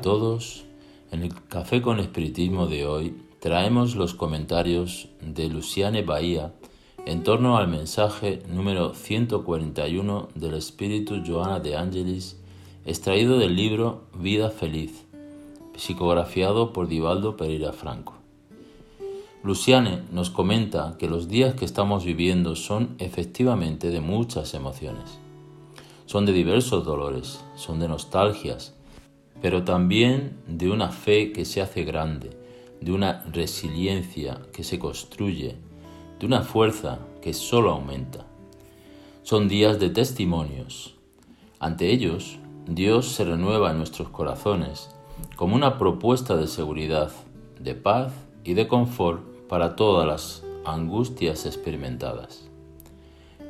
todos. En el Café con Espiritismo de hoy traemos los comentarios de Luciane Bahía en torno al mensaje número 141 del Espíritu Joana de Angelis, extraído del libro Vida Feliz, psicografiado por Divaldo Pereira Franco. Luciane nos comenta que los días que estamos viviendo son efectivamente de muchas emociones. Son de diversos dolores, son de nostalgias, pero también de una fe que se hace grande, de una resiliencia que se construye, de una fuerza que solo aumenta. Son días de testimonios. Ante ellos, Dios se renueva en nuestros corazones como una propuesta de seguridad, de paz y de confort para todas las angustias experimentadas.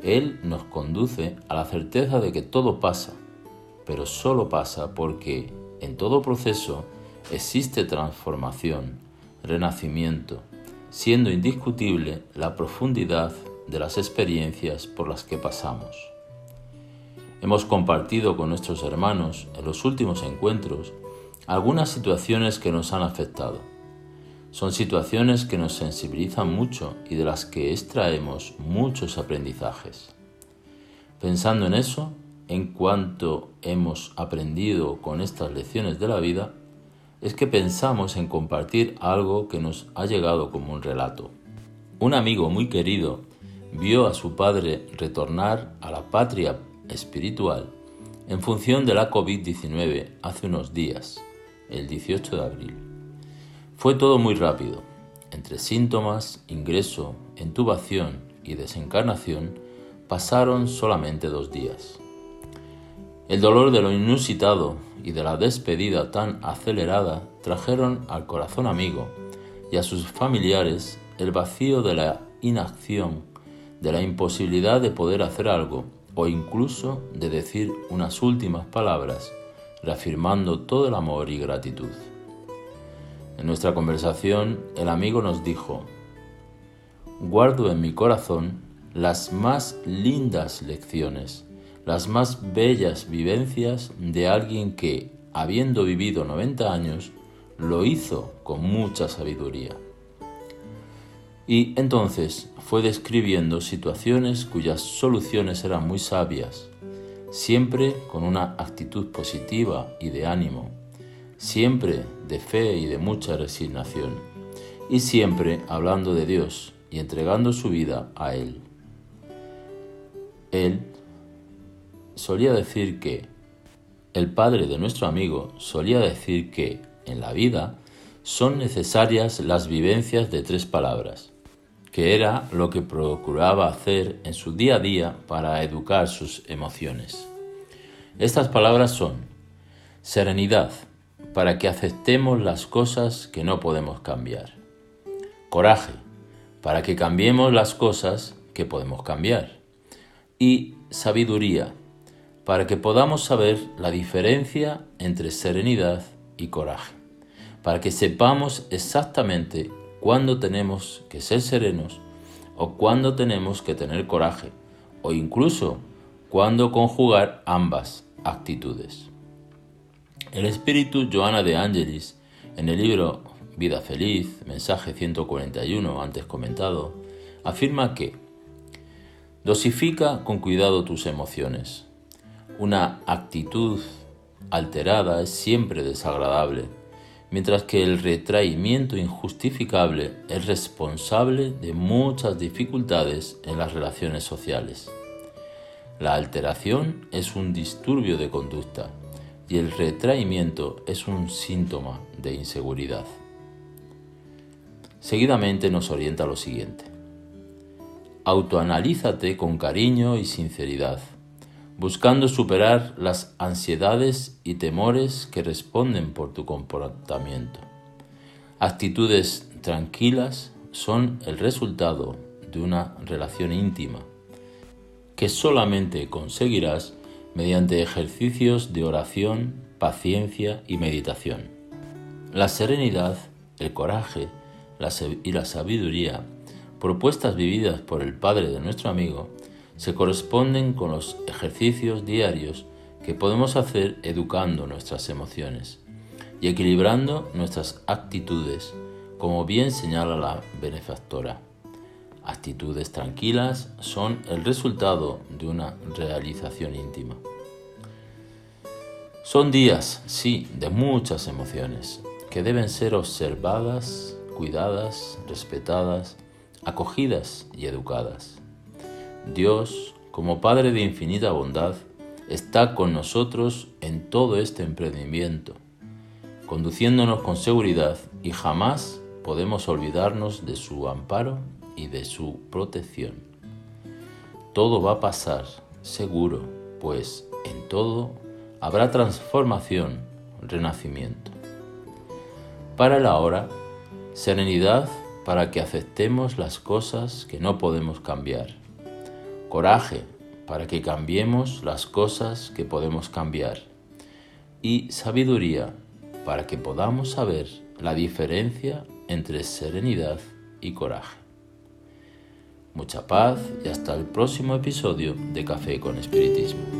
Él nos conduce a la certeza de que todo pasa, pero solo pasa porque en todo proceso existe transformación, renacimiento, siendo indiscutible la profundidad de las experiencias por las que pasamos. Hemos compartido con nuestros hermanos en los últimos encuentros algunas situaciones que nos han afectado son situaciones que nos sensibilizan mucho y de las que extraemos muchos aprendizajes. Pensando en eso, en cuanto hemos aprendido con estas lecciones de la vida, es que pensamos en compartir algo que nos ha llegado como un relato. Un amigo muy querido vio a su padre retornar a la patria espiritual en función de la COVID-19 hace unos días, el 18 de abril. Fue todo muy rápido. Entre síntomas, ingreso, intubación y desencarnación pasaron solamente dos días. El dolor de lo inusitado y de la despedida tan acelerada trajeron al corazón amigo y a sus familiares el vacío de la inacción, de la imposibilidad de poder hacer algo o incluso de decir unas últimas palabras, reafirmando todo el amor y gratitud. En nuestra conversación, el amigo nos dijo, guardo en mi corazón las más lindas lecciones, las más bellas vivencias de alguien que, habiendo vivido 90 años, lo hizo con mucha sabiduría. Y entonces fue describiendo situaciones cuyas soluciones eran muy sabias, siempre con una actitud positiva y de ánimo, siempre de fe y de mucha resignación, y siempre hablando de Dios y entregando su vida a Él. Él solía decir que, el padre de nuestro amigo solía decir que, en la vida, son necesarias las vivencias de tres palabras, que era lo que procuraba hacer en su día a día para educar sus emociones. Estas palabras son serenidad, para que aceptemos las cosas que no podemos cambiar. Coraje, para que cambiemos las cosas que podemos cambiar. Y sabiduría, para que podamos saber la diferencia entre serenidad y coraje. Para que sepamos exactamente cuándo tenemos que ser serenos o cuándo tenemos que tener coraje o incluso cuándo conjugar ambas actitudes. El espíritu Joana de Angelis, en el libro Vida Feliz, mensaje 141 antes comentado, afirma que dosifica con cuidado tus emociones. Una actitud alterada es siempre desagradable, mientras que el retraimiento injustificable es responsable de muchas dificultades en las relaciones sociales. La alteración es un disturbio de conducta y el retraimiento es un síntoma de inseguridad. Seguidamente nos orienta lo siguiente. Autoanalízate con cariño y sinceridad, buscando superar las ansiedades y temores que responden por tu comportamiento. Actitudes tranquilas son el resultado de una relación íntima que solamente conseguirás mediante ejercicios de oración, paciencia y meditación. La serenidad, el coraje y la sabiduría, propuestas vividas por el Padre de nuestro amigo, se corresponden con los ejercicios diarios que podemos hacer educando nuestras emociones, y equilibrando nuestras actitudes, como bien señala la benefactora. Actitudes tranquilas son el resultado de una realización íntima. Son días, sí, de muchas emociones, que deben ser observadas, cuidadas, respetadas, acogidas y educadas. Dios, como Padre de infinita bondad, está con nosotros en todo este emprendimiento, conduciéndonos con seguridad y jamás podemos olvidarnos de su amparo y de su protección. Todo va a pasar, seguro, pues en todo habrá transformación, renacimiento. Para la hora, serenidad para que aceptemos las cosas que no podemos cambiar. Coraje para que cambiemos las cosas que podemos cambiar. Y sabiduría para que podamos saber la diferencia entre serenidad y coraje. Mucha paz y hasta el próximo episodio de Café con Espiritismo.